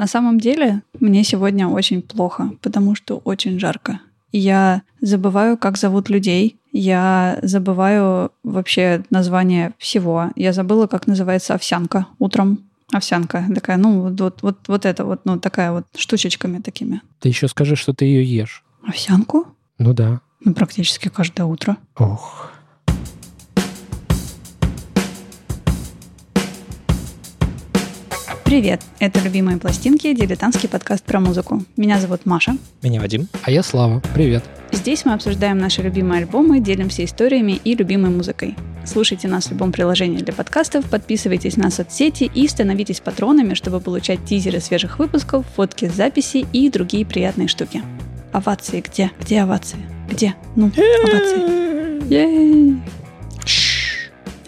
На самом деле, мне сегодня очень плохо, потому что очень жарко. Я забываю, как зовут людей. Я забываю вообще название всего. Я забыла, как называется овсянка утром. Овсянка такая, ну вот, вот, вот, вот это вот, ну такая вот штучечками такими. Ты еще скажи, что ты ее ешь. Овсянку? Ну да. Ну, практически каждое утро. Ох. Привет! Это «Любимые пластинки» — дилетантский подкаст про музыку. Меня зовут Маша. Меня Вадим. А я Слава. Привет. Здесь мы обсуждаем наши любимые альбомы, делимся историями и любимой музыкой. Слушайте нас в любом приложении для подкастов, подписывайтесь на соцсети и становитесь патронами, чтобы получать тизеры свежих выпусков, фотки с записи и другие приятные штуки. Овации где? Где овации? Где? Ну, овации. Ей!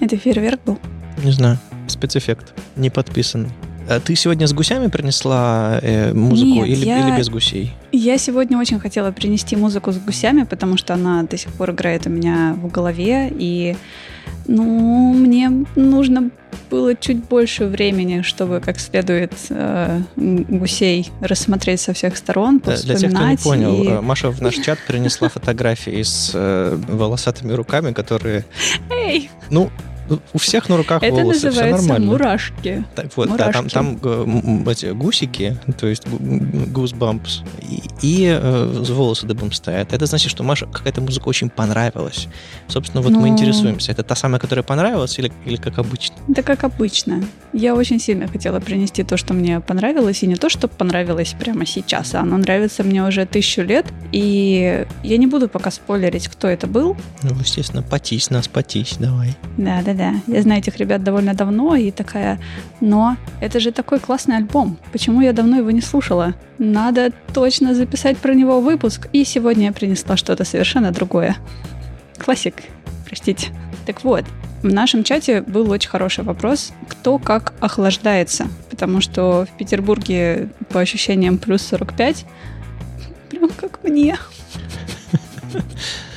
Это фейерверк был? Не знаю. Спецэффект. Не подписан. А ты сегодня с гусями принесла э, музыку Нет, или, я- или без гусей? Я сегодня очень хотела принести музыку с гусями, потому что она до сих пор играет у меня в голове, и ну, мне нужно было чуть больше времени, чтобы как следует э, гусей рассмотреть со всех сторон, Да, Для тех, кто не понял, и- э, Маша в наш чат принесла фотографии с э, волосатыми руками, которые, Эй, ну, у всех на руках это волосы, все нормально. мурашки. Так вот, да, там, Мурашки. там э, эти гусики, то есть гу- м, goosebumps, и, и э, волосы дыбом стоят. Это значит, что Маша какая-то музыка очень понравилась. Собственно, вот мы Ну. интересуемся, это та самая, которая понравилась или, или как обычно? Да как обычно. Я очень сильно хотела принести то, что мне понравилось, и не то, что понравилось прямо сейчас, а оно нравится мне уже тысячу лет, и я не буду пока спойлерить, кто это был, Ну, естественно, потись нас, потись, давай. Да-да-да. Я знаю этих ребят довольно давно и такая, но это же такой классный альбом. Почему я давно его не слушала? Надо точно записать про него выпуск. И сегодня я принесла что-то совершенно другое. Классик, простите. Так вот, в нашем чате был очень хороший вопрос, кто как охлаждается. Потому что в Петербурге по ощущениям плюс 45. Прям как мне.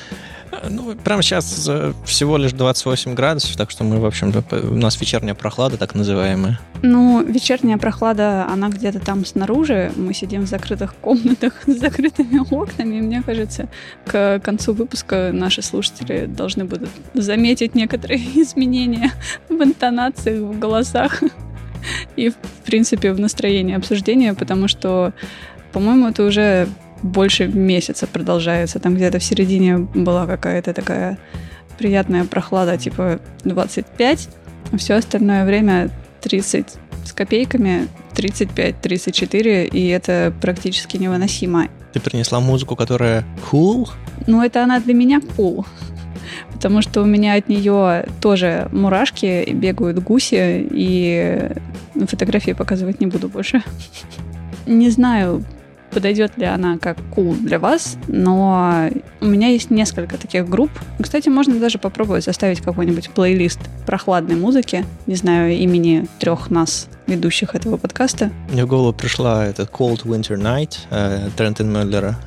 Ну, прямо сейчас э, всего лишь 28 градусов, так что мы, в общем-то, п- у нас вечерняя прохлада, так называемая. Ну, вечерняя прохлада, она где-то там снаружи. Мы сидим в закрытых комнатах с закрытыми окнами. И мне кажется, к концу выпуска наши слушатели должны будут заметить некоторые изменения в интонациях, в голосах и, в принципе, в настроении обсуждения, потому что, по-моему, это уже больше месяца продолжается. Там где-то в середине была какая-то такая приятная прохлада, типа 25, а все остальное время 30 с копейками, 35-34, и это практически невыносимо. Ты принесла музыку, которая cool, Ну, это она для меня cool. Потому что у меня от нее тоже мурашки, бегают гуси, и фотографии показывать не буду больше. Не знаю, подойдет ли она как cool для вас, но у меня есть несколько таких групп. Кстати, можно даже попробовать составить какой-нибудь плейлист прохладной музыки. Не знаю имени трех нас, ведущих этого подкаста. мне в голову пришла этот Cold Winter Night э, Трентон Мюллера.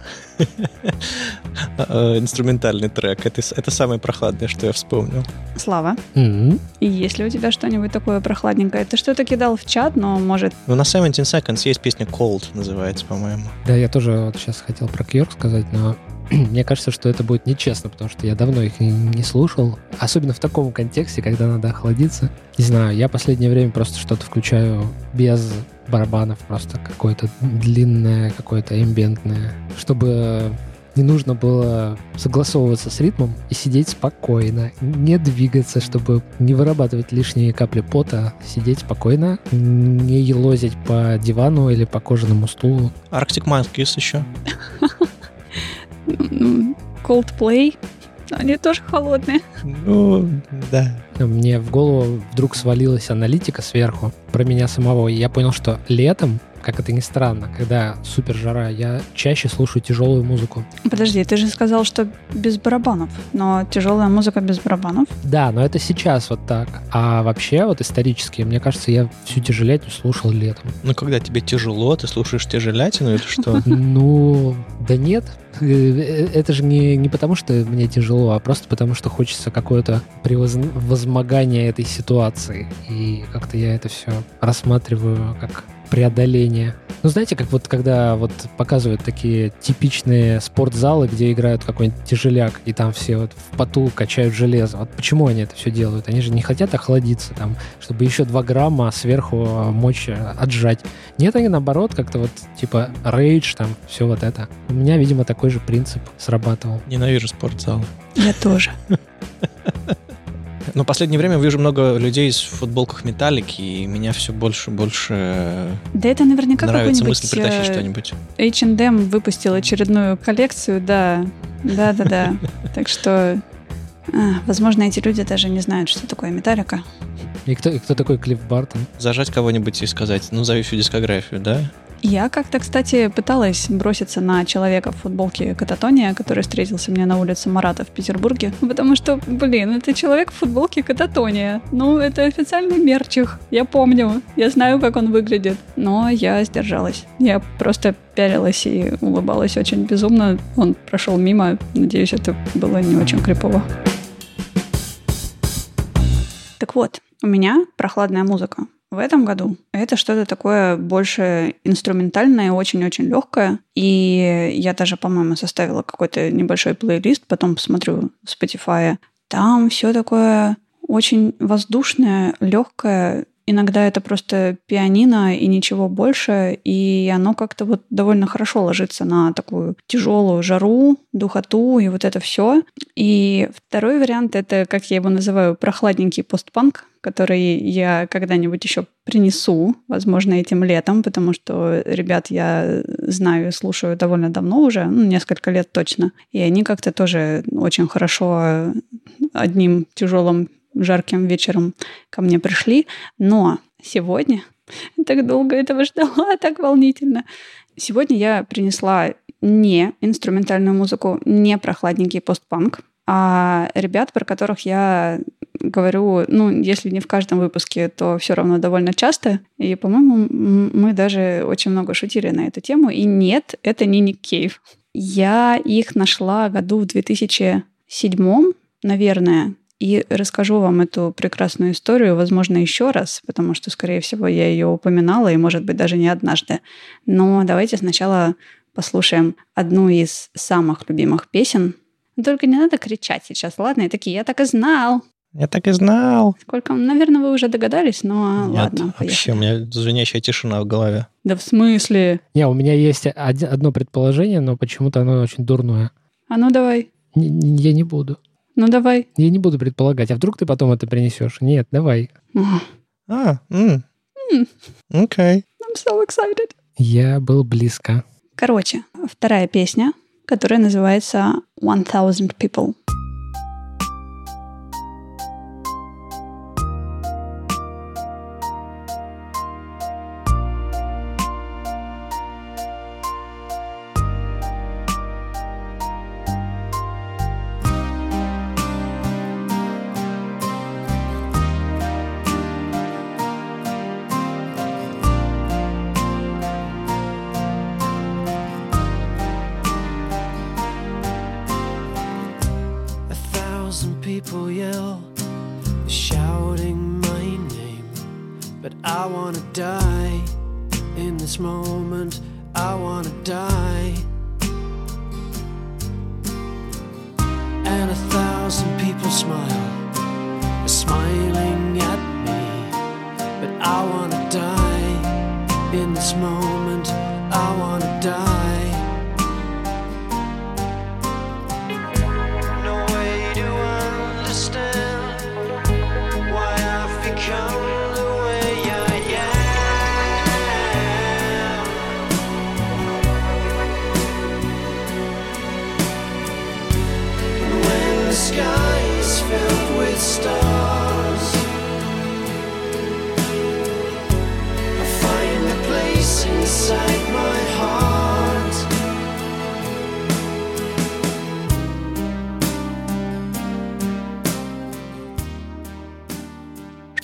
Э, Инструментальный трек. Это, это самое прохладное, что я вспомнил. Слава, М, и есть ли у тебя что-нибудь такое прохладненькое? Ты что-то кидал в чат, но может... Ну, на 17 Seconds есть песня Cold, называется, по-моему. Да, я тоже вот сейчас хотел про Кьорк сказать, но мне кажется, что это будет нечестно, потому что я давно их не слушал. Особенно в таком контексте, когда надо охладиться. Не знаю, я последнее время просто что-то включаю без барабанов, просто какое-то длинное, какое-то эмбиентное, чтобы не нужно было согласовываться с ритмом и сидеть спокойно, не двигаться, чтобы не вырабатывать лишние капли пота, сидеть спокойно, не елозить по дивану или по кожаному стулу. Arctic Monkeys еще. м, Coldplay. Они тоже холодные. Ну, да. Мне в голову вдруг свалилась аналитика сверху про меня самого, и я понял, что летом, как это ни странно, когда супер жара, я чаще слушаю тяжелую музыку. Подожди, ты же сказал, что без барабанов. Но тяжелая музыка без барабанов. Да, но это сейчас вот так. А вообще, вот исторически, мне кажется, я всю тяжелятину слушал летом. Ну, когда тебе тяжело, ты слушаешь тяжелятину или что? Ну, да нет. Э, э, Это же не, не потому, что мне тяжело, а просто потому, что хочется какое-то превозмогание этой ситуации. И как-то я это все рассматриваю как преодоление. Ну, знаете, как вот когда вот показывают такие типичные спортзалы, где играют какой-нибудь тяжеляк, и там все вот в поту качают железо. Вот почему они это все делают? Они же не хотят охладиться там, чтобы еще 2 грамма сверху мочь отжать. Нет, они наоборот как-то вот типа рейдж там, все вот это. У меня, видимо, такой же принцип срабатывал. Ненавижу спортзалы. Я тоже. Но в последнее время вижу много людей в футболках металлики, и меня все больше и больше Да это наверняка нравится мысль притащить э, что-нибудь. H&M выпустил очередную коллекцию, да. Да-да-да. Так что, а, возможно, эти люди даже не знают, что такое металлика. И кто, и кто такой Клифф Бартон? Зажать кого-нибудь и сказать, ну, зови всю дискографию, да? Я как-то, кстати, пыталась броситься на человека в футболке Кататония, который встретился мне на улице Марата в Петербурге, потому что, блин, это человек в футболке Кататония. Ну, это официальный мерчих. Я помню, я знаю, как он выглядит. Но я сдержалась. Я просто пялилась и улыбалась очень безумно. Он прошел мимо. Надеюсь, это было не очень крипово. Так вот, у меня прохладная музыка. В этом году это что-то такое больше инструментальное, очень-очень легкое. И я даже, по-моему, составила какой-то небольшой плейлист, потом посмотрю Spotify. Там все такое очень воздушное, легкое. Иногда это просто пианино и ничего больше, и оно как-то вот довольно хорошо ложится на такую тяжелую жару, духоту и вот это все. И второй вариант это, как я его называю, прохладненький постпанк, который я когда-нибудь еще принесу, возможно, этим летом, потому что ребят я знаю и слушаю довольно давно уже, ну, несколько лет точно. И они как-то тоже очень хорошо одним тяжелым жарким вечером ко мне пришли. Но сегодня так долго этого ждала, так волнительно. Сегодня я принесла не инструментальную музыку, не прохладненький постпанк, а ребят, про которых я говорю, ну, если не в каждом выпуске, то все равно довольно часто. И, по-моему, мы даже очень много шутили на эту тему. И нет, это не Ник Кейв. Я их нашла году в 2007, наверное, и расскажу вам эту прекрасную историю, возможно, еще раз, потому что, скорее всего, я ее упоминала, и, может быть, даже не однажды. Но давайте сначала послушаем одну из самых любимых песен. Только не надо кричать сейчас, ладно? И такие, я так и знал. Я так и знал. Сколько, наверное, вы уже догадались, но Нет, ладно, вообще, поехали. у меня звенящая тишина в голове. Да в смысле? Не, у меня есть од- одно предположение, но почему-то оно очень дурное. А ну давай. Н- я не буду. Ну давай. Я не буду предполагать. А вдруг ты потом это принесешь? Нет, давай. А, окей. I'm so excited. Я был близко. Короче, вторая песня, которая называется One Thousand People.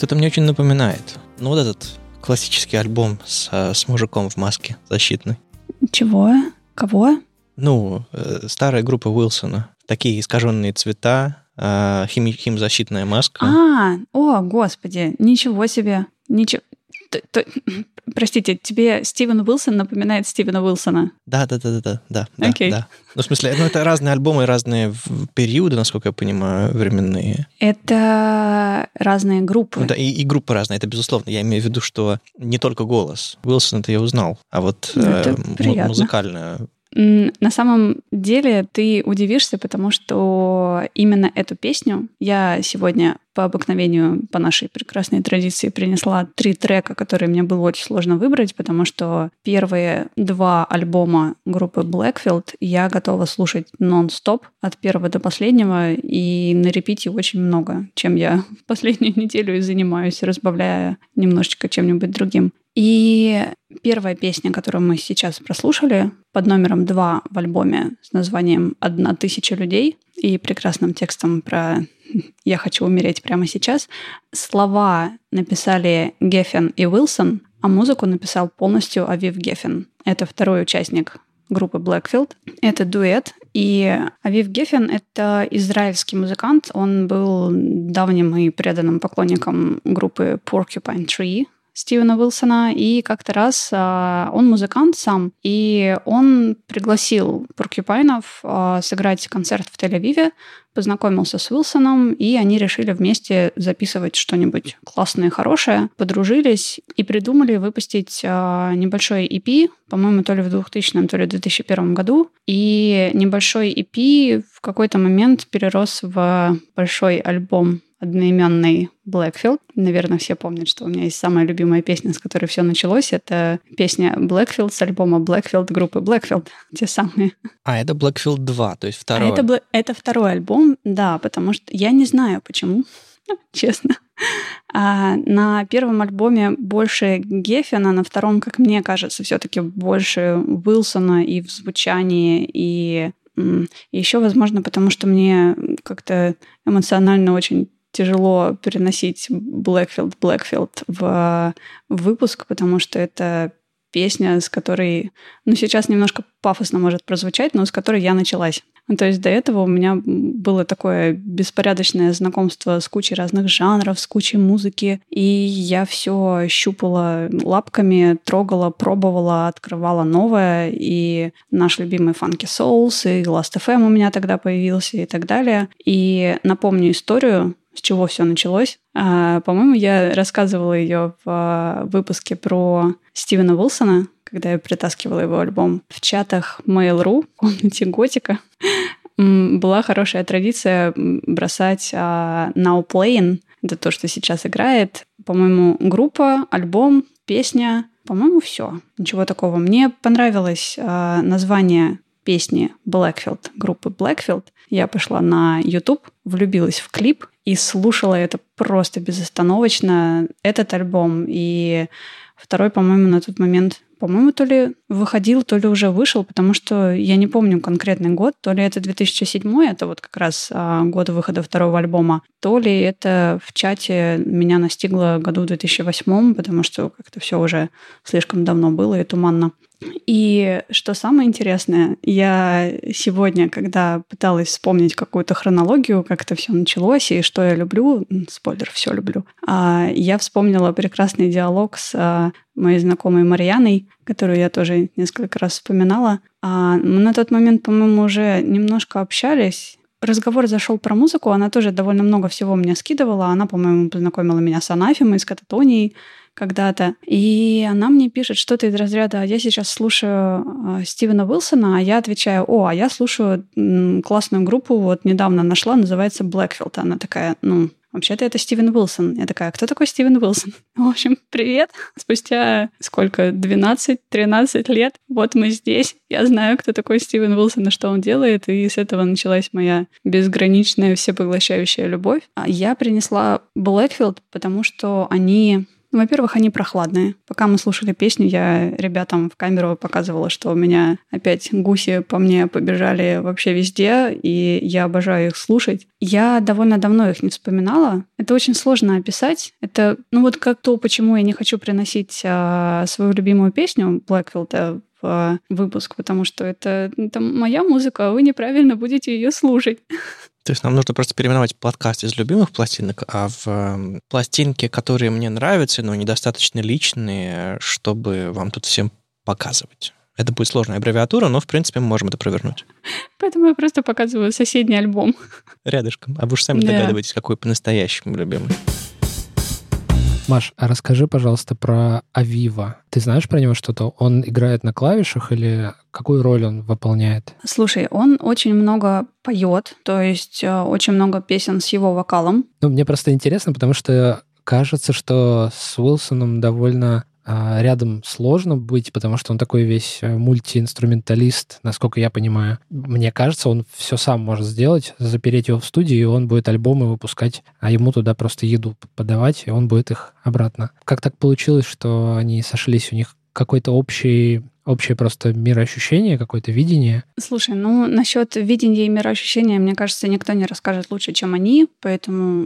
Что-то мне очень напоминает. Ну, вот этот классический альбом с, э, с мужиком в маске защитной. Чего? Кого? Ну, э, старая группа Уилсона. Такие искаженные цвета, э, хими- химзащитная маска. А, о, господи, ничего себе. Ничего. Т- т- простите, тебе Стивен Уилсон напоминает Стивена Уилсона? Да, да, да, да, да, да, Окей. да. Ну, в смысле, ну, это разные альбомы, разные периоды, насколько я понимаю, временные. Это разные группы. Ну, да, и, и группы разные, это безусловно. Я имею в виду, что не только голос. Уилсон это я узнал, а вот Ну, э, м- приятно. музыкально. М, На самом деле ты удивишься, потому что именно эту песню я сегодня по обыкновению, по нашей прекрасной традиции, принесла три трека, которые мне было очень сложно выбрать, потому что первые два альбома группы Blackfield я готова слушать нон-стоп от первого до последнего, и на репите очень много, чем я последнюю неделю и занимаюсь, разбавляя немножечко чем-нибудь другим. И первая песня, которую мы сейчас прослушали, под номером два в альбоме с названием «Одна тысяча людей» и прекрасным текстом про «Я хочу умереть прямо сейчас», слова написали Геффин и Уилсон, а музыку написал полностью Авив Геффин. Это второй участник группы Blackfield. Это дуэт. И Авив Геффин — это израильский музыкант. Он был давним и преданным поклонником группы Porcupine Tree, Стивена Уилсона, и как-то раз а, он музыкант сам, и он пригласил Поркюпайнов а, сыграть концерт в Тель-Авиве, познакомился с Уилсоном, и они решили вместе записывать что-нибудь классное хорошее, подружились и придумали выпустить а, небольшой EP, по-моему, то ли в 2000, то ли в 2001 году, и небольшой EP в какой-то момент перерос в большой альбом одноименный Blackfield. Наверное, все помнят, что у меня есть самая любимая песня, с которой все началось. Это песня Blackfield с альбома Blackfield группы Blackfield. Те самые. А, это Blackfield 2, то есть второй. А это, это второй альбом, да, потому что я не знаю, почему, честно. А на первом альбоме больше Геффина, на втором, как мне кажется, все-таки больше Уилсона и в звучании, и еще, возможно, потому что мне как-то эмоционально очень тяжело переносить Blackfield Blackfield в, выпуск, потому что это песня, с которой, ну, сейчас немножко пафосно может прозвучать, но с которой я началась. Ну, то есть до этого у меня было такое беспорядочное знакомство с кучей разных жанров, с кучей музыки, и я все щупала лапками, трогала, пробовала, открывала новое, и наш любимый Funky Souls, и Last FM у меня тогда появился, и так далее. И напомню историю, с чего все началось. А, по-моему, я рассказывала ее в а, выпуске про Стивена Уилсона, когда я притаскивала его альбом в чатах Mail.ru, в комнате Готика. Была хорошая традиция бросать а, Now Playing, это то, что сейчас играет. По-моему, группа, альбом, песня, по-моему, все. Ничего такого. Мне понравилось а, название песни Blackfield, группы Blackfield. Я пошла на YouTube, влюбилась в клип и слушала это просто безостановочно, этот альбом. И второй, по-моему, на тот момент, по-моему, то ли выходил, то ли уже вышел, потому что я не помню конкретный год, то ли это 2007, это вот как раз а, год выхода второго альбома, то ли это в чате меня настигло году в 2008, потому что как-то все уже слишком давно было и туманно. И что самое интересное, я сегодня, когда пыталась вспомнить какую-то хронологию, как это все началось и что я люблю, спойлер, все люблю, а, я вспомнила прекрасный диалог с а, моей знакомой Марьяной, которую я тоже несколько раз вспоминала. А, Мы на тот момент, по-моему, уже немножко общались. Разговор зашел про музыку, она тоже довольно много всего мне скидывала. Она, по-моему, познакомила меня с Анафемой, с Кататонией когда-то. И она мне пишет что-то из разряда «Я сейчас слушаю э, Стивена Уилсона», а я отвечаю «О, а я слушаю классную группу, вот недавно нашла, называется Blackfield». Она такая «Ну, Вообще-то это Стивен Уилсон. Я такая, кто такой Стивен Уилсон? В общем, привет. Спустя сколько, 12-13 лет, вот мы здесь. Я знаю, кто такой Стивен Уилсон и что он делает, и с этого началась моя безграничная, всепоглощающая любовь. А Я принесла Blackfield, потому что они ну, во-первых, они прохладные. Пока мы слушали песню, я ребятам в камеру показывала, что у меня опять гуси по мне побежали вообще везде, и я обожаю их слушать. Я довольно давно их не вспоминала. Это очень сложно описать. Это, ну вот как то, почему я не хочу приносить а, свою любимую песню в выпуск, потому что это, это моя музыка, а вы неправильно будете ее слушать. То есть нам нужно просто переименовать подкаст из любимых пластинок, а в э, пластинки, которые мне нравятся, но недостаточно личные, чтобы вам тут всем показывать. Это будет сложная аббревиатура, но, в принципе, мы можем это провернуть. Поэтому я просто показываю соседний альбом. Рядышком. А вы же сами Да. догадываетесь, какой по-настоящему любимый. Маш, а расскажи, пожалуйста, про Авива. Ты знаешь про него что-то? Он играет на клавишах или какую роль он выполняет? Слушай, он очень много поет, то есть э, очень много песен с его вокалом. Ну, мне просто интересно, потому что кажется, что с Уилсоном довольно рядом сложно быть, потому что он такой весь э, мультиинструменталист, насколько я понимаю. Мне кажется, он все сам может сделать, запереть его в студии, и он будет альбомы выпускать, а ему туда просто еду подавать, и он будет их обратно. Как так получилось, что они сошлись, у них какой-то общий общее просто мироощущение, какое-то видение. Слушай, ну насчет видения и мироощущения, мне кажется, никто не расскажет лучше, чем они, поэтому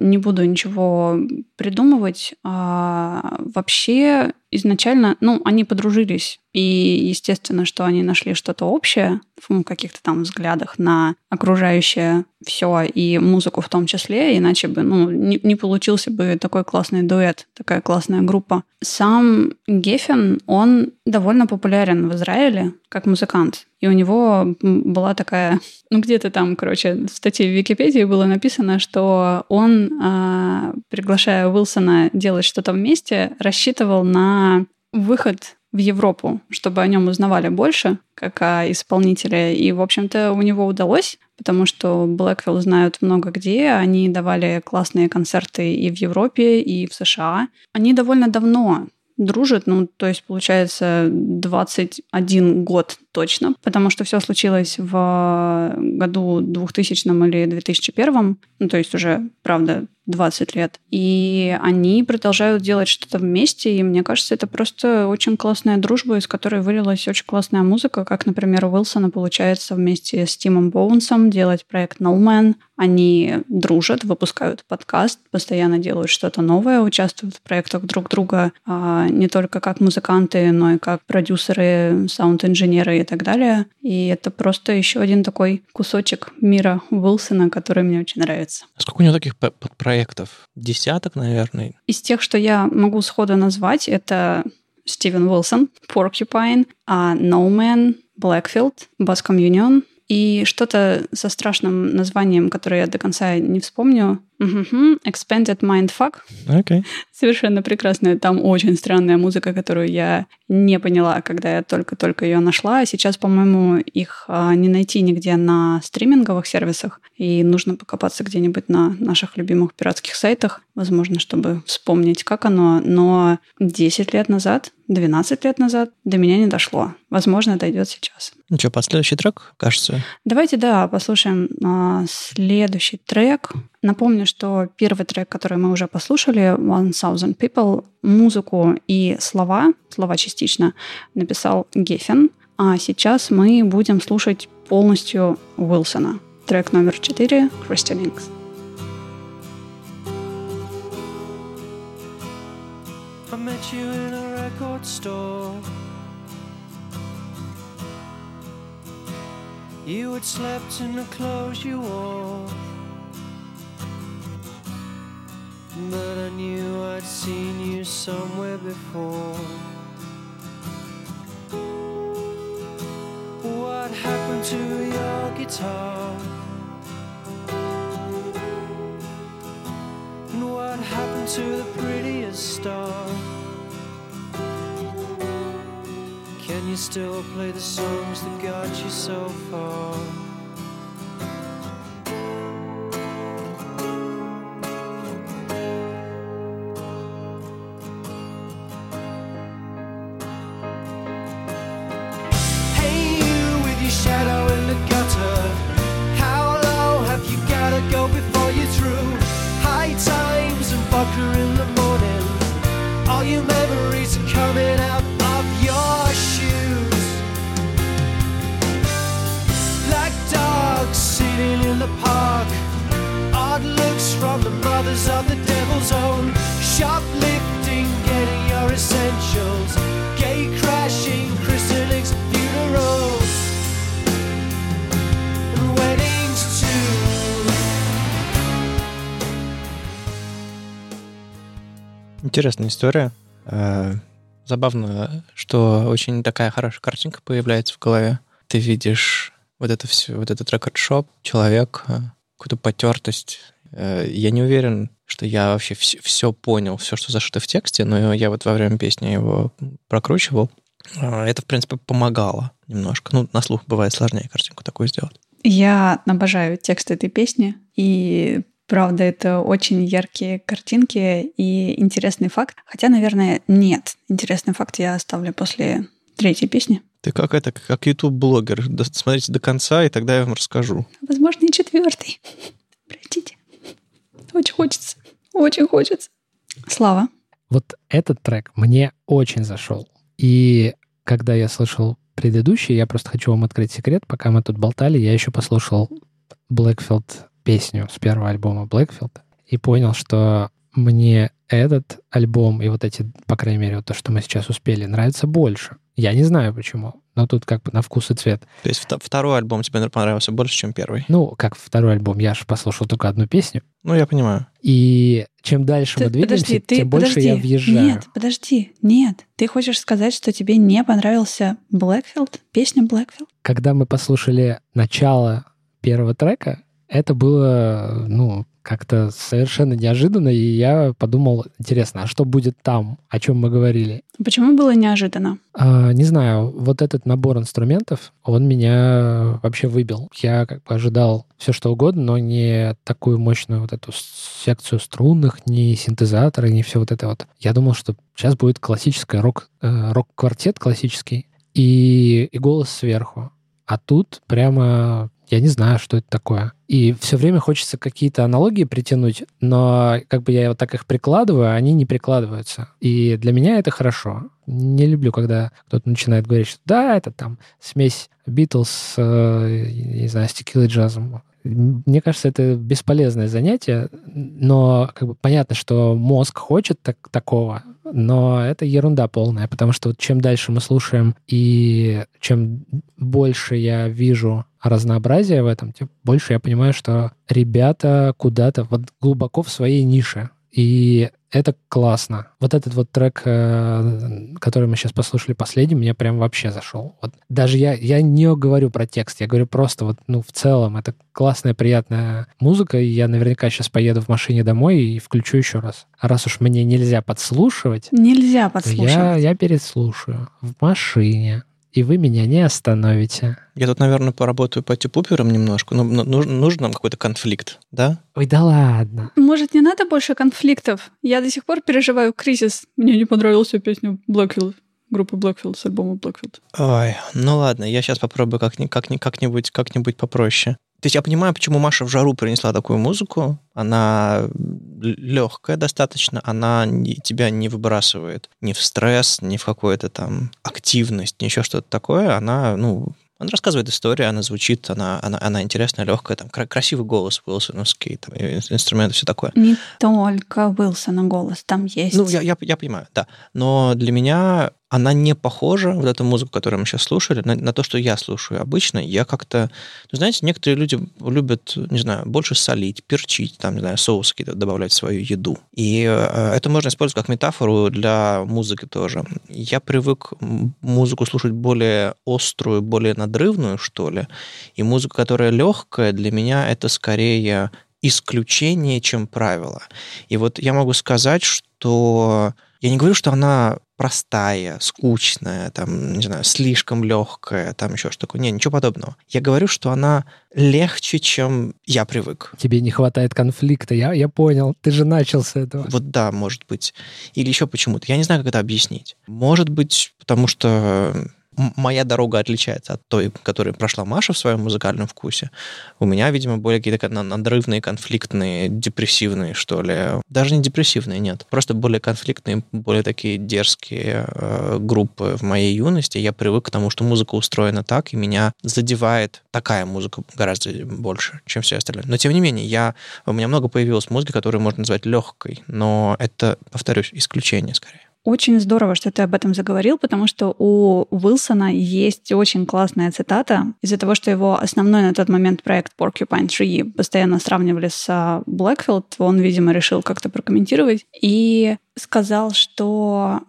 не буду ничего придумывать. А, вообще, изначально, ну, они подружились, и естественно, что они нашли что-то общее в каких-то там взглядах на окружающее все и музыку в том числе, иначе бы, ну, не, не получился бы такой классный дуэт, такая классная группа. Сам Геффен, он довольно популярен в Израиле как музыкант. И у него была такая, ну где-то там, короче, в статье в Википедии было написано, что он, э, приглашая Уилсона делать что-то вместе, рассчитывал на выход в Европу, чтобы о нем узнавали больше, как о исполнителе. И, в общем-то, у него удалось, потому что Блэквилл знают много где. Они давали классные концерты и в Европе, и в США. Они довольно давно дружат, ну, то есть, получается, 21 год точно, потому что все случилось в году 2000 или 2001, ну, то есть уже, правда, 20 лет. И они продолжают делать что-то вместе, и мне кажется, это просто очень классная дружба, из которой вылилась очень классная музыка, как, например, у Уилсона получается вместе с Тимом Боунсом делать проект No Man. Они дружат, выпускают подкаст, постоянно делают что-то новое, участвуют в проектах друг друга а, не только как музыканты, но и как продюсеры, саунд-инженеры и так далее. И это просто еще один такой кусочек мира Уилсона, который мне очень нравится. Сколько у него таких подпроектов? Десяток, наверное. Из тех, что я могу сходу назвать, это Стивен Уилсон, Porcupine, а No Man, Blackfield, Bass Communion и что-то со страшным названием, которое я до конца не вспомню. Мгм. Expanded Mindfuck. Окей. Совершенно прекрасная. Там очень странная музыка, которую я не поняла, когда я только-только ее нашла. Сейчас, по-моему, их а, не найти нигде на стриминговых сервисах. И нужно покопаться где-нибудь на наших любимых пиратских сайтах, возможно, чтобы вспомнить, как оно. Но 10 лет назад, 12 лет назад до меня не дошло. Возможно, дойдет сейчас. Ну что, под следующий трек, кажется. Давайте, да, послушаем а, следующий трек. Напомню, что первый трек, который мы уже послушали, One Thousand People, музыку и слова, слова частично, написал Геффен. А сейчас мы будем слушать полностью Уилсона. Трек номер четыре «Christianings». I met you in a record store. You had slept in the clothes you wore. But I knew I'd seen you somewhere before. What happened to your guitar? And what happened to the prettiest star? Can you still play the songs that got you so far? Интересная история. Э, Забавно, что очень такая хорошая картинка появляется в голове. Ты видишь вот это все, вот этот рекорд-шоп, человек, э, какую-то потертость. Э, Я не уверен, что я вообще все, все понял, все, что зашито в тексте, но я вот во время песни его прокручивал. Это, в принципе, помогало немножко. Ну, на слух бывает сложнее картинку такую сделать. Я обожаю текст этой песни, и правда, это очень яркие картинки и интересный факт. Хотя, наверное, нет. Интересный факт я оставлю после третьей песни. Ты как это, как YouTube-блогер. Смотрите до конца, и тогда я вам расскажу. Возможно, и четвертый. Простите. Очень хочется. Очень хочется. Слава. Вот этот трек мне очень зашел. И когда я слышал предыдущий, я просто хочу вам открыть секрет, пока мы тут болтали, я еще послушал Blackfield песню с первого альбома Blackfield и понял, что мне этот альбом и вот эти, по крайней мере, вот то, что мы сейчас успели, нравится больше. Я не знаю почему, но тут как бы на вкус и цвет. То есть вто- второй альбом тебе понравился больше, чем первый? Ну, как второй альбом, я же послушал только одну песню. Ну, я понимаю. И чем дальше Ты- мы двигаемся, подожди, ты, тем больше подожди. я въезжаю. Нет, подожди, нет. Ты хочешь сказать, что тебе не понравился Blackfield? Песня Blackfield? Когда мы послушали начало первого трека, это было, ну, как-то совершенно неожиданно, и я подумал, интересно, а что будет там, о чем мы говорили? Почему было неожиданно? А, не знаю, вот этот набор инструментов, он меня вообще выбил. Я как бы ожидал все что угодно, но не такую мощную вот эту секцию струнных, ни синтезаторы, ни все вот это вот. Я думал, что сейчас будет классическая рок, э, рок-квартет классический и, и голос сверху. А тут прямо я не знаю, что это такое. И все время хочется какие-то аналогии притянуть, но как бы я вот так их прикладываю, они не прикладываются. И для меня это хорошо. Не люблю, когда кто-то начинает говорить, что да, это там смесь Битлз, э, не знаю, с джазом. Мне кажется, это бесполезное занятие, но как бы понятно, что мозг хочет так, такого, но это ерунда полная, потому что вот чем дальше мы слушаем и чем больше я вижу разнообразия в этом, тем больше я понимаю, что ребята куда-то вот глубоко в своей нише. И это классно. Вот этот вот трек, э, который мы сейчас послушали последним, мне прям вообще зашел. Вот даже я, я не говорю про текст, я говорю просто вот, ну, в целом, это классная, приятная музыка, и я наверняка сейчас поеду в машине домой и включу еще раз. А раз уж мне нельзя подслушивать, Нельзя подслушивать. я, я переслушаю в машине, и вы меня не остановите. Я тут, наверное, поработаю по типуперам немножко. Ну, ну, нужен, нужен нам какой-то конфликт, да? Ой, да ладно. Может, не надо больше конфликтов? Я до сих пор переживаю кризис. Мне не понравился песня Blackfield, группы Blackfield с альбома Blackfield. Ой, ну ладно, я сейчас попробую как-ни- как-ни- как-нибудь, как-нибудь попроще. То есть я понимаю, почему Маша в жару принесла такую музыку. Она легкая достаточно, она тебя не выбрасывает ни в стресс, ни в какую-то там активность, ни еще что-то такое. Она, ну, она рассказывает историю, она звучит, она, она, она интересная, легкая, там кра- красивый голос Уилсоновский, там, инструменты, все такое. Не только Уилсона голос, там есть. Ну, я, я, я понимаю, да. Но для меня она не похожа, вот эта музыка, которую мы сейчас слушали, на, на то, что я слушаю обычно. Я как-то... Ну, знаете, некоторые люди любят, не знаю, больше солить, перчить, там, не знаю, соусы какие-то добавлять в свою еду. И э, это можно использовать как метафору для музыки тоже. Я привык музыку слушать более острую, более надрывную, что ли. И музыка, которая легкая, для меня это скорее исключение, чем правило. И вот я могу сказать, что я не говорю, что она простая, скучная, там, не знаю, слишком легкая, там еще что такое. Не, ничего подобного. Я говорю, что она легче, чем я привык. Тебе не хватает конфликта, я, я понял. Ты же начал с этого. Вот да, может быть. Или еще почему-то. Я не знаю, как это объяснить. Может быть, потому что моя дорога отличается от той, которую прошла Маша в своем музыкальном вкусе. У меня, видимо, более какие-то на- надрывные, конфликтные, депрессивные, что ли. Даже не депрессивные, нет. Просто более конфликтные, более такие дерзкие э, группы в моей юности. Я привык к тому, что музыка устроена так, и меня задевает такая музыка гораздо больше, чем все остальное. Но, тем не менее, я, у меня много появилось музыки, которую можно назвать легкой, но это, повторюсь, исключение скорее. Очень здорово, что ты об этом заговорил, потому что у Уилсона есть очень классная цитата из-за того, что его основной на тот момент проект Porcupine Tree постоянно сравнивали с а, Blackfield, он, видимо, решил как-то прокомментировать и сказал, что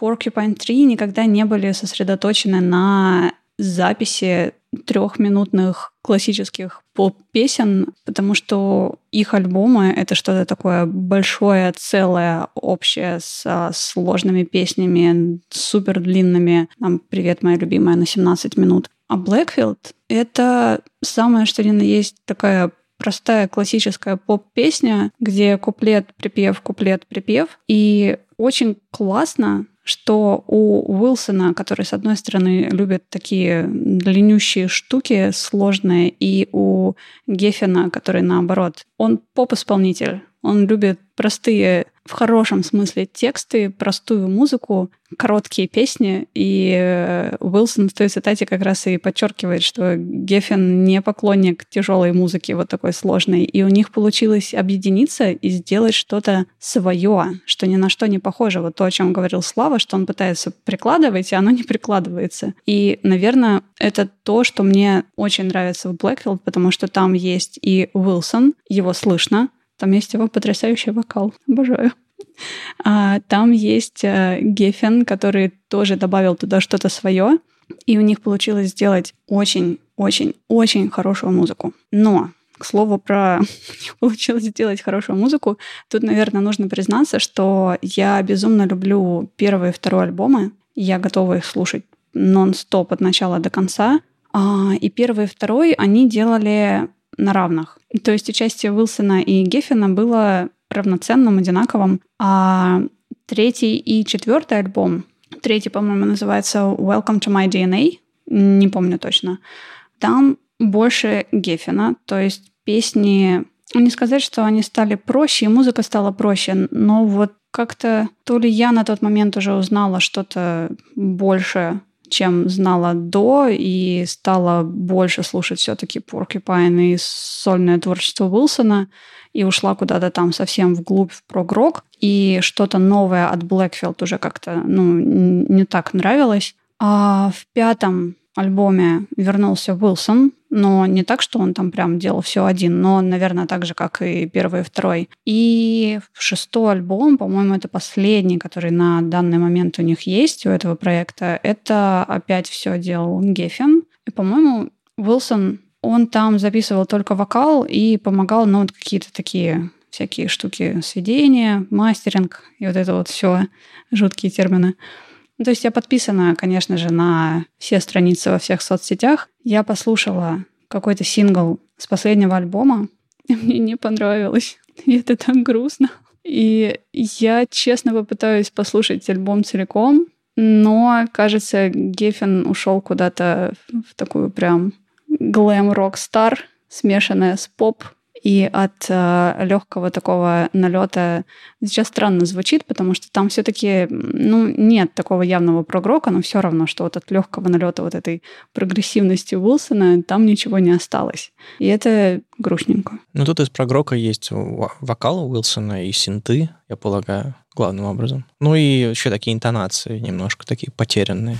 Porcupine Tree никогда не были сосредоточены на записи трехминутных классических поп-песен, потому что их альбомы — это что-то такое большое, целое, общее, с сложными песнями, супер длинными. Там «Привет, моя любимая» на 17 минут. А Blackfield — это самое, что ни на есть такая простая классическая поп-песня, где куплет, припев, куплет, припев. И очень классно что у Уилсона, который, с одной стороны, любит такие длиннющие штуки, сложные, и у Геффина, который, наоборот, он поп-исполнитель, он любит простые в хорошем смысле тексты, простую музыку, короткие песни. И э, Уилсон в той цитате как раз и подчеркивает, что Геффин не поклонник тяжелой музыки, вот такой сложной. И у них получилось объединиться и сделать что-то свое, что ни на что не похоже. Вот то, о чем говорил Слава, что он пытается прикладывать, и оно не прикладывается. И, наверное, это то, что мне очень нравится в Blackfield, потому что там есть и Уилсон, его слышно, там есть его потрясающий вокал. Обожаю. А, там есть э, Геффен, который тоже добавил туда что-то свое. И у них получилось сделать очень-очень-очень хорошую музыку. Но к слову про получилось сделать хорошую музыку, тут, наверное, нужно признаться, что я безумно люблю первый и второй альбомы. Я готова их слушать нон-стоп от начала до конца. А, и первый и второй они делали на равных. То есть участие Уилсона и Геффина было равноценным, одинаковым. А третий и четвертый альбом, третий, по-моему, называется Welcome to My DNA, не помню точно, там больше Геффина, то есть песни, не сказать, что они стали проще, и музыка стала проще, но вот как-то то ли я на тот момент уже узнала что-то больше чем знала до, и стала больше слушать все-таки Porcupine и сольное творчество Уилсона, и ушла куда-то там совсем вглубь в прогрок, и что-то новое от Blackfield уже как-то ну, не так нравилось. А в пятом альбоме вернулся Уилсон, но не так, что он там прям делал все один, но, наверное, так же, как и первый и второй. И шестой альбом, по-моему, это последний, который на данный момент у них есть, у этого проекта, это опять все делал Геффин. И, по-моему, Уилсон, он там записывал только вокал и помогал, ну, вот какие-то такие всякие штуки сведения, мастеринг и вот это вот все жуткие термины. Ну, то есть я подписана, конечно же, на все страницы во всех соцсетях. Я послушала какой-то сингл с последнего альбома, и мне не понравилось. И это так грустно. И я честно попытаюсь послушать альбом целиком, но, кажется, Геффин ушел куда-то в такую прям глэм-рок-стар, смешанная с поп и от э, легкого такого налета сейчас странно звучит, потому что там все-таки ну, нет такого явного прогрока, но все равно, что вот от легкого налета вот этой прогрессивности Уилсона там ничего не осталось. И это грустненько. Ну, тут из прогрока есть вокал Уилсона и синты, я полагаю, главным образом. Ну и еще такие интонации немножко такие потерянные.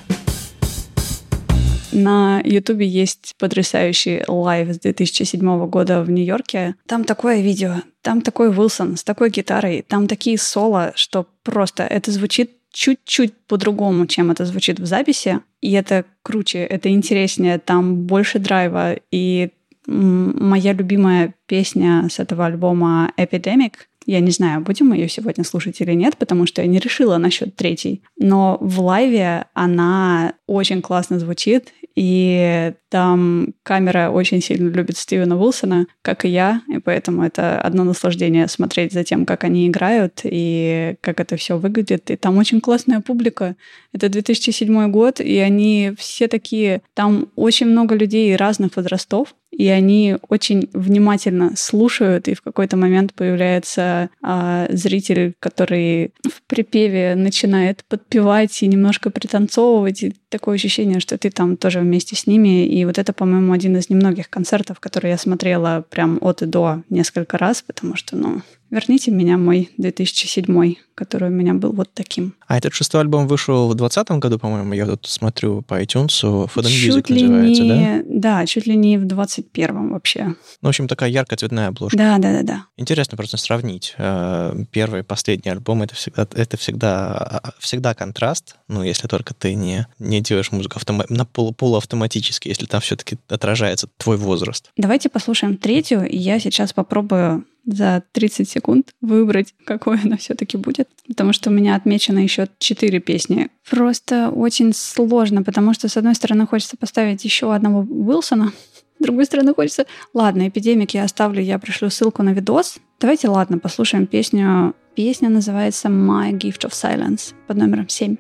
На Ютубе есть потрясающий live с 2007 года в Нью-Йорке. Там такое видео, там такой Уилсон с такой гитарой, там такие соло, что просто это звучит чуть-чуть по-другому, чем это звучит в записи. И это круче, это интереснее, там больше драйва. И моя любимая песня с этого альбома Epidemic — я не знаю, будем мы ее сегодня слушать или нет, потому что я не решила насчет третьей. Но в live е она очень классно звучит, и там камера очень сильно любит Стивена Уилсона, как и я, и поэтому это одно наслаждение смотреть за тем, как они играют и как это все выглядит. И там очень классная публика. Это 2007 год, и они все такие... Там очень много людей разных возрастов, и они очень внимательно слушают, и в какой-то момент появляется а, зритель, который в припеве начинает подпевать и немножко пританцовывать, и такое ощущение, что ты там тоже вместе с ними. И вот это, по-моему, один из немногих концертов, которые я смотрела прям от и до несколько раз, потому что, ну, Верните меня мой 2007, который у меня был вот таким. А этот шестой альбом вышел в 2020 году, по-моему, я тут смотрю по iTunes, For the чуть Music ли называется, да? не, да? чуть ли не в 21 вообще. Ну, в общем, такая яркая цветная обложка. Да, да, да, да. Интересно просто сравнить э, первый и последний альбом. Это всегда, это всегда, всегда контраст. Ну, если только ты не, не делаешь музыку автома- на полу- полуавтоматически, если там все-таки отражается твой возраст. Давайте послушаем третью, и я сейчас попробую за 30 секунд выбрать, какое она все-таки будет. Потому что у меня отмечено еще четыре песни. Просто очень сложно, потому что, с одной стороны, хочется поставить еще одного Уилсона, с другой стороны, хочется... Ладно, эпидемик я оставлю, я пришлю ссылку на видос. Давайте, ладно, послушаем песню. Песня называется My Gift of Silence под номером 7.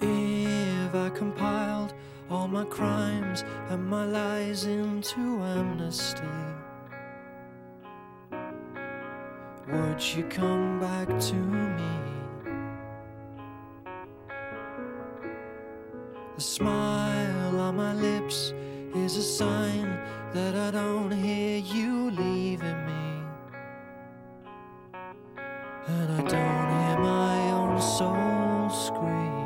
If I compiled all my crimes and my lies into amnesty, would you come back to me? The smile on my lips is a sign that I don't hear you leaving me. And I don't hear my own soul scream.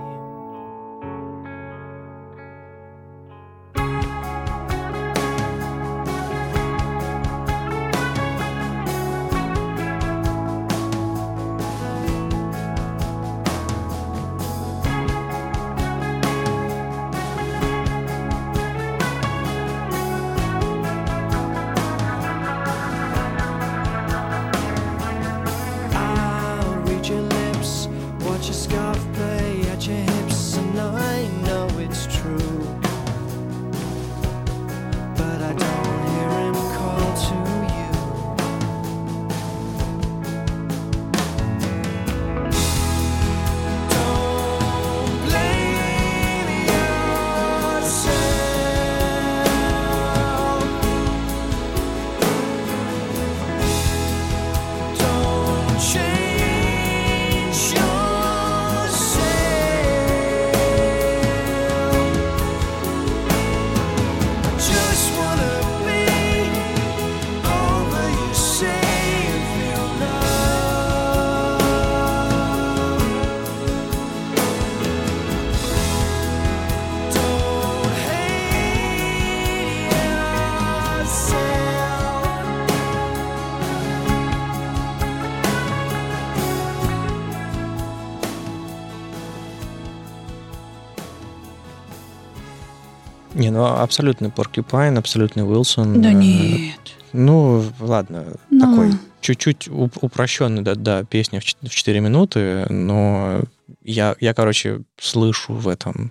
Ну абсолютный Porcupine, абсолютный Уилсон. Да Э, нет. Ну, ладно, Ну. такой чуть-чуть уп- упрощенный, да, да, песня в чет- в 4 минуты, но я, я, короче, слышу в этом.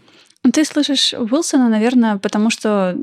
Ты слышишь Уилсона, наверное, потому что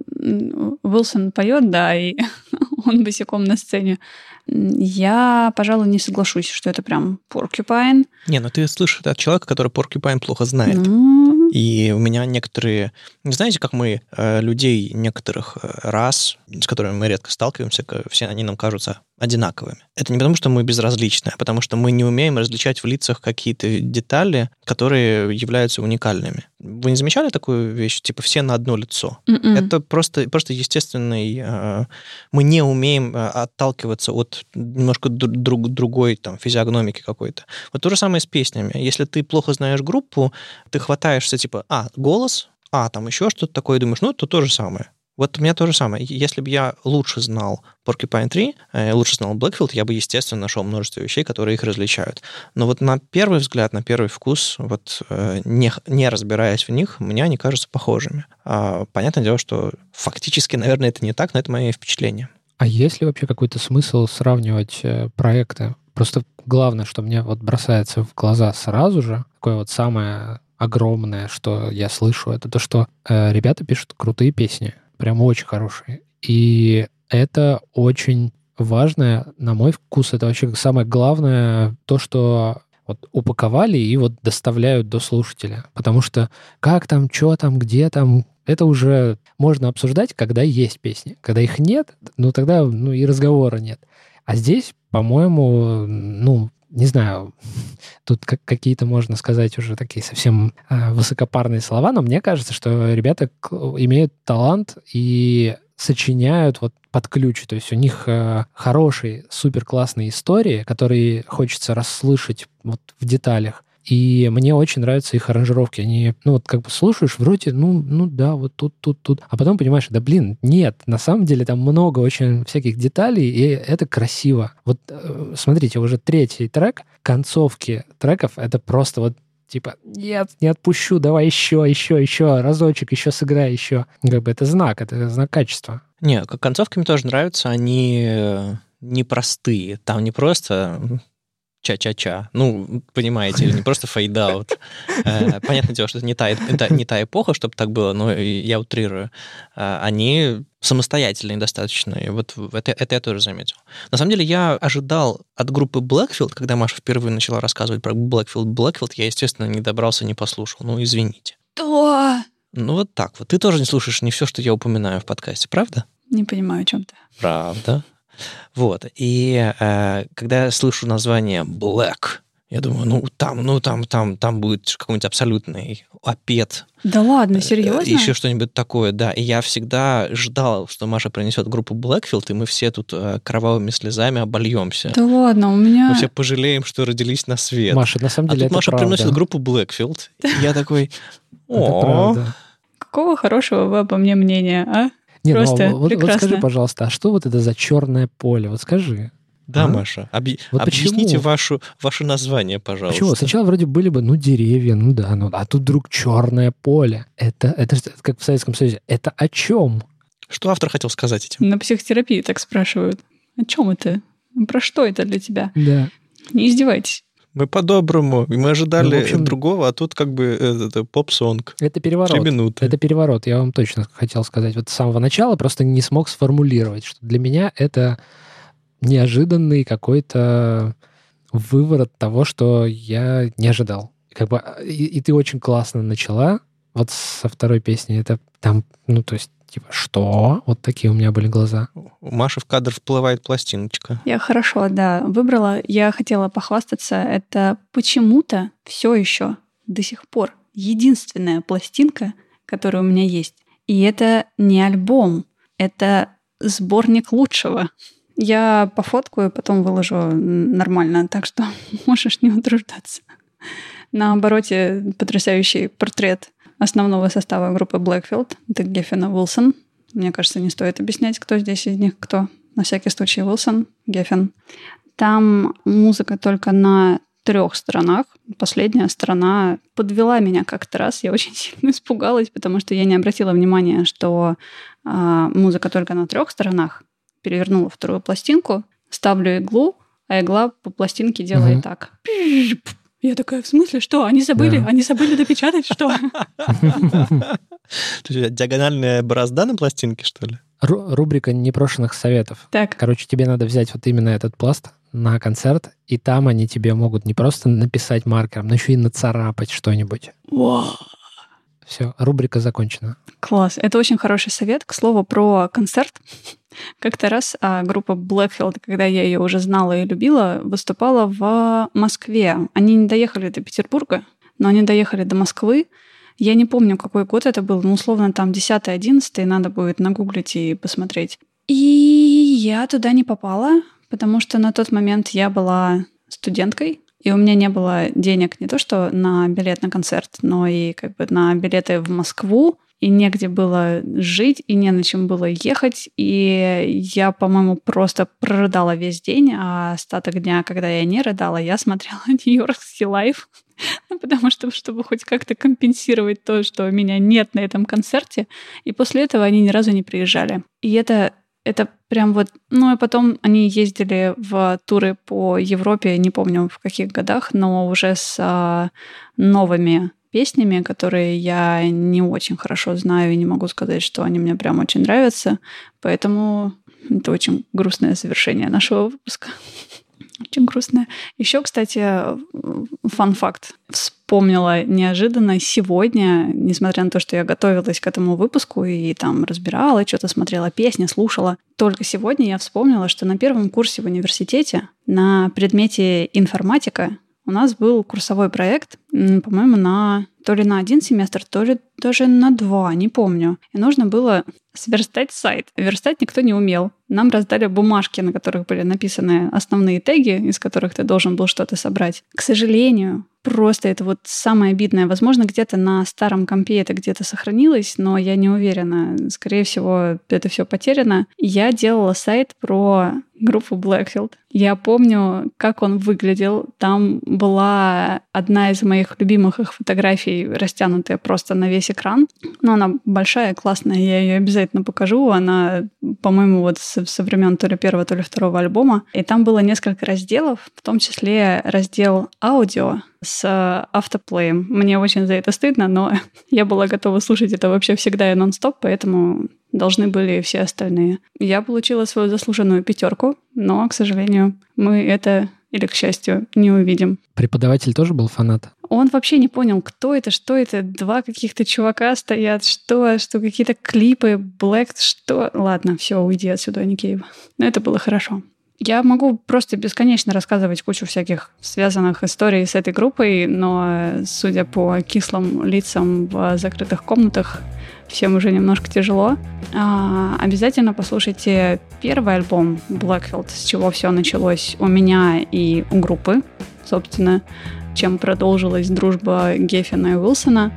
Уилсон поет, да, и он босиком на сцене. Я, пожалуй, не соглашусь, что это прям Porcupine. Не, ну ты слышишь от человека, который Porcupine плохо знает. Ну, И у меня некоторые... Знаете, как мы э, людей некоторых э, рас, с которыми мы редко сталкиваемся, все они нам кажутся одинаковыми. Это не потому, что мы безразличны, а потому что мы не умеем различать в лицах какие-то детали, которые являются уникальными. Вы не замечали такую вещь? Типа все на одно лицо. м-м. Это просто, просто естественный... э, мы не умеем отталкиваться от немножко дру- друг, другой там, физиогномики какой-то. Вот то же самое с песнями. Если ты плохо знаешь группу, ты хватаешься типа, а, голос, а, там еще что-то такое, и думаешь, ну, это то же самое. Вот у меня то же самое. Если бы я лучше знал Porcupine 3, э, лучше знал Blackfield, я бы, естественно, нашел множество вещей, которые их различают. Но вот на первый взгляд, на первый вкус, вот э, не, не разбираясь в них, мне они кажутся похожими. А, понятное дело, что фактически, наверное, это не так, но это мои впечатления. А есть ли вообще какой-то смысл сравнивать э, проекты? Просто главное, что мне вот бросается в глаза сразу же, такое вот самое огромное, что я слышу, это то, что э, ребята пишут крутые песни, прям очень хорошие. И это очень важное, на мой вкус, это вообще самое главное, то, что вот упаковали и вот доставляют до слушателя. Потому что как там, что там, где там, это уже можно обсуждать, когда есть песни. Когда их нет, ну тогда ну, и разговора нет. А здесь, по-моему, ну, не знаю, тут как, какие-то, можно сказать, уже такие совсем э, высокопарные слова, но мне кажется, что ребята имеют талант и сочиняют вот под ключ. То есть у них э, хорошие, супер классные истории, которые хочется расслышать вот в деталях. И мне очень нравятся их аранжировки. Они, ну вот как бы слушаешь, вроде, ну, ну да, вот тут, тут, тут. А потом понимаешь, да блин, нет, на самом деле там много очень всяких деталей, и это красиво. Вот э, смотрите, уже третий трек, концовки треков, это просто вот типа, нет, не отпущу, давай еще, еще, еще, разочек, еще сыграй, еще. Как бы это знак, это знак качества. Не, концовки мне тоже нравятся, они э, непростые. Там не просто ча-ча-ча. Ну, понимаете, не просто fade-out. Э, понятное дело, что это не та, это не та эпоха, чтобы так было, но я утрирую. Э, они самостоятельные достаточно. И вот это, это я тоже заметил. На самом деле, я ожидал от группы Blackfield, когда Маша впервые начала рассказывать про Blackfield, Blackfield, я, естественно, не добрался, не послушал. Ну, извините. Что? Ну, вот так вот. Ты тоже не слушаешь не все, что я упоминаю в подкасте, правда? Не понимаю, о чем ты. Правда. Вот. И э, когда я слышу название Black, я думаю, ну там, ну там, там, там будет какой-нибудь абсолютный опет. Да ладно, э, серьезно? Еще что-нибудь такое, да. И я всегда ждал, что Маша принесет группу Blackfield, и мы все тут э, кровавыми слезами обольемся. Да ладно, у меня... Мы все пожалеем, что родились на свет. Маша, на самом деле, а тут это Маша правда. приносит группу Blackfield, и я такой, о. Какого хорошего вы обо мне мнения, а? Не, ну, Просто а вот, вот скажи, пожалуйста, а что вот это за черное поле? Вот скажи. Да, А? Маша, объ- Вот объясните почему? вашу, ваше название, пожалуйста. Почему? Сначала вроде были бы, ну, деревья, ну да, ну, а тут вдруг черное поле. Это, это ж как в Советском Союзе. Это о чем? Что автор хотел сказать этим? На психотерапии так спрашивают. О чем это? Про что это для тебя? Да. Не издевайтесь. Мы по-доброму, мы ожидали Ну, общем- другого, а тут как бы э, это, поп-сонг. Это переворот. Три минуты. Это переворот, я вам точно хотел сказать. Вот с самого начала просто не смог сформулировать, что для меня это неожиданный какой-то выворот того, что я не ожидал. Как бы, и, и ты очень классно начала вот со второй песни. Это там, ну, то есть, типа, что? Вот такие у меня были глаза. У Маши в кадр вплывает пластиночка. Я хорошо, да, выбрала. Я хотела похвастаться. Это почему-то все еще до сих пор единственная пластинка, которая у меня есть. И это не альбом, это сборник лучшего. Я пофоткаю, потом выложу нормально, так что можешь не утруждаться. На обороте потрясающий портрет основного состава группы Blackfield. Это Геффин и Уилсон. Мне кажется, не стоит объяснять, кто здесь из них кто. На всякий случай Уилсон, Геффин. Там музыка только на трех сторонах. Последняя сторона подвела меня как-то раз. Я очень сильно испугалась, потому что я не обратила внимания, что а, музыка только на трех сторонах. Перевернула вторую пластинку, ставлю иглу, а игла по пластинке делает Мгм. так. Я такая, в смысле, что? Они забыли? Да. Они забыли допечатать, что? То есть диагональная борозда на пластинке, что ли? Ру- рубрика непрошенных советов. Так, Короче, тебе надо взять вот именно этот пласт на концерт, и там они тебе могут не просто написать маркером, но еще и нацарапать что-нибудь. Вау. Все, рубрика закончена. Класс. Это очень хороший совет. К слову, про концерт. Как-то раз а, группа Blackfield, когда я ее уже знала и любила, выступала в Москве. Они не доехали до Петербурга, но они доехали до Москвы. Я не помню, какой год это был, но условно там 10-11, надо будет нагуглить и посмотреть. И я туда не попала, потому что на тот момент я была студенткой, и у меня не было денег не то что на билет на концерт, но и как бы на билеты в Москву, и негде было жить, и не на чем было ехать. И я, по-моему, просто прорыдала весь день, а остаток дня, когда я не рыдала, я смотрела Нью-Йоркский лайф, потому что, чтобы хоть как-то компенсировать то, что меня нет на этом концерте. И после этого они ни разу не приезжали. И это это прям вот... Ну, и потом они ездили в туры по Европе, не помню в каких годах, но уже с а, новыми песнями, которые я не очень хорошо знаю и не могу сказать, что они мне прям очень нравятся. Поэтому это очень грустное завершение нашего выпуска. Очень грустная. Еще, кстати, фан-факт. Вспомнила неожиданно сегодня, несмотря на то, что я готовилась к этому выпуску и там разбирала, что-то смотрела песни, слушала. Только сегодня я вспомнила, что на первом курсе в университете на предмете информатика у нас был курсовой проект, по-моему, на то ли на один семестр, то ли даже на два, не помню. И нужно было сверстать сайт. Верстать никто не умел. Нам раздали бумажки, на которых были написаны основные теги, из которых ты должен был что-то собрать. К сожалению, просто это вот самое обидное. Возможно, где-то на старом компе это где-то сохранилось, но я не уверена. Скорее всего, это все потеряно. Я делала сайт про группу Blackfield. Я помню, как он выглядел. Там была одна из моих любимых их фотографий, растянутая просто на весь экран. Но она большая, классная, я ее обязательно покажу. Она, по-моему, вот со, со времен то ли первого, то ли второго альбома. И там было несколько разделов, в том числе раздел аудио, с автоплеем. Мне очень за это стыдно, но я была готова слушать это вообще всегда и нон-стоп, поэтому должны были все остальные. Я получила свою заслуженную пятерку, но, к сожалению, мы это или, к счастью, не увидим. Преподаватель тоже был фанат? Он вообще не понял, кто это, что это. Два каких-то чувака стоят, что, что какие-то клипы, Блэк, что... Ладно, все, уйди отсюда, Никеева. Но это было хорошо. Я могу просто бесконечно рассказывать кучу всяких связанных историй с этой группой, но, судя по кислым лицам в закрытых комнатах, всем уже немножко тяжело. А, обязательно послушайте первый альбом Blackfield, с чего все началось у меня и у группы, собственно, чем продолжилась дружба Геффина и Уилсона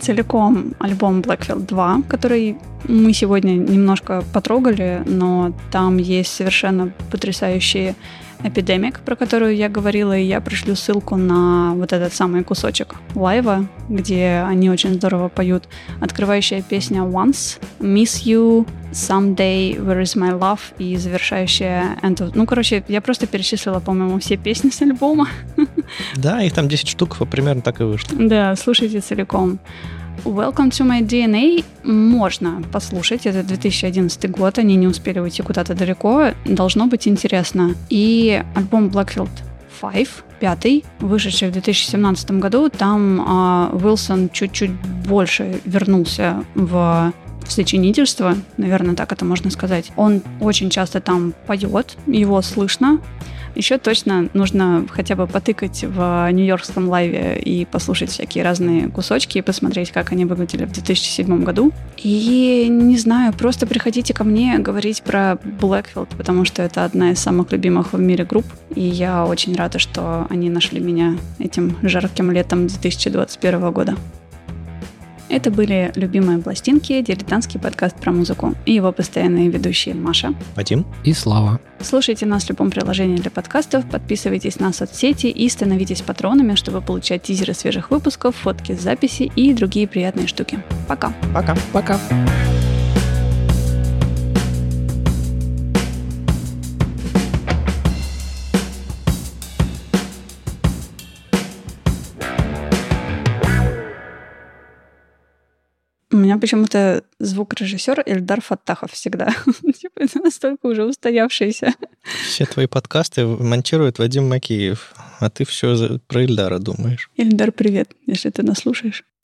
целиком альбом Blackfield 2, который мы сегодня немножко потрогали, но там есть совершенно потрясающие Epidemic, про которую я говорила, и я пришлю ссылку на вот этот самый кусочек лайва, где они очень здорово поют. Открывающая песня Once, Miss You, Someday, Where is my love и завершающая End of... Ну, короче, я просто перечислила, по-моему, все песни с альбома. Да, их там 10 штук, примерно так и вышло. Да, слушайте целиком. Welcome to my DNA можно послушать. Это 2011 год, они не успели уйти куда-то далеко. Должно быть интересно. И альбом Blackfield 5, пятый, вышедший в 2017 году, там а, Уилсон чуть-чуть больше вернулся в в сочинительство, наверное, так это можно сказать. Он очень часто там поет, его слышно. Еще точно нужно хотя бы потыкать в нью-йоркском лайве и послушать всякие разные кусочки и посмотреть, как они выглядели в 2007 году. И не знаю, просто приходите ко мне говорить про Blackfield, потому что это одна из самых любимых в мире групп. И я очень рада, что они нашли меня этим жарким летом 2021 года. Это были «Любимые пластинки», дилетантский подкаст про музыку. И его постоянные ведущие Маша. Вадим. И Слава. Слушайте нас в любом приложении для подкастов, подписывайтесь на соцсети и становитесь патронами, чтобы получать тизеры свежих выпусков, фотки с записи и другие приятные штуки. Пока. Пока. Пока. У меня почему-то звукорежиссер Эльдар Фаттахов всегда. типа это настолько уже устоявшийся. Все твои подкасты монтирует Вадим Макеев, а ты все про Эльдара думаешь. Эльдар, привет, если ты нас слушаешь.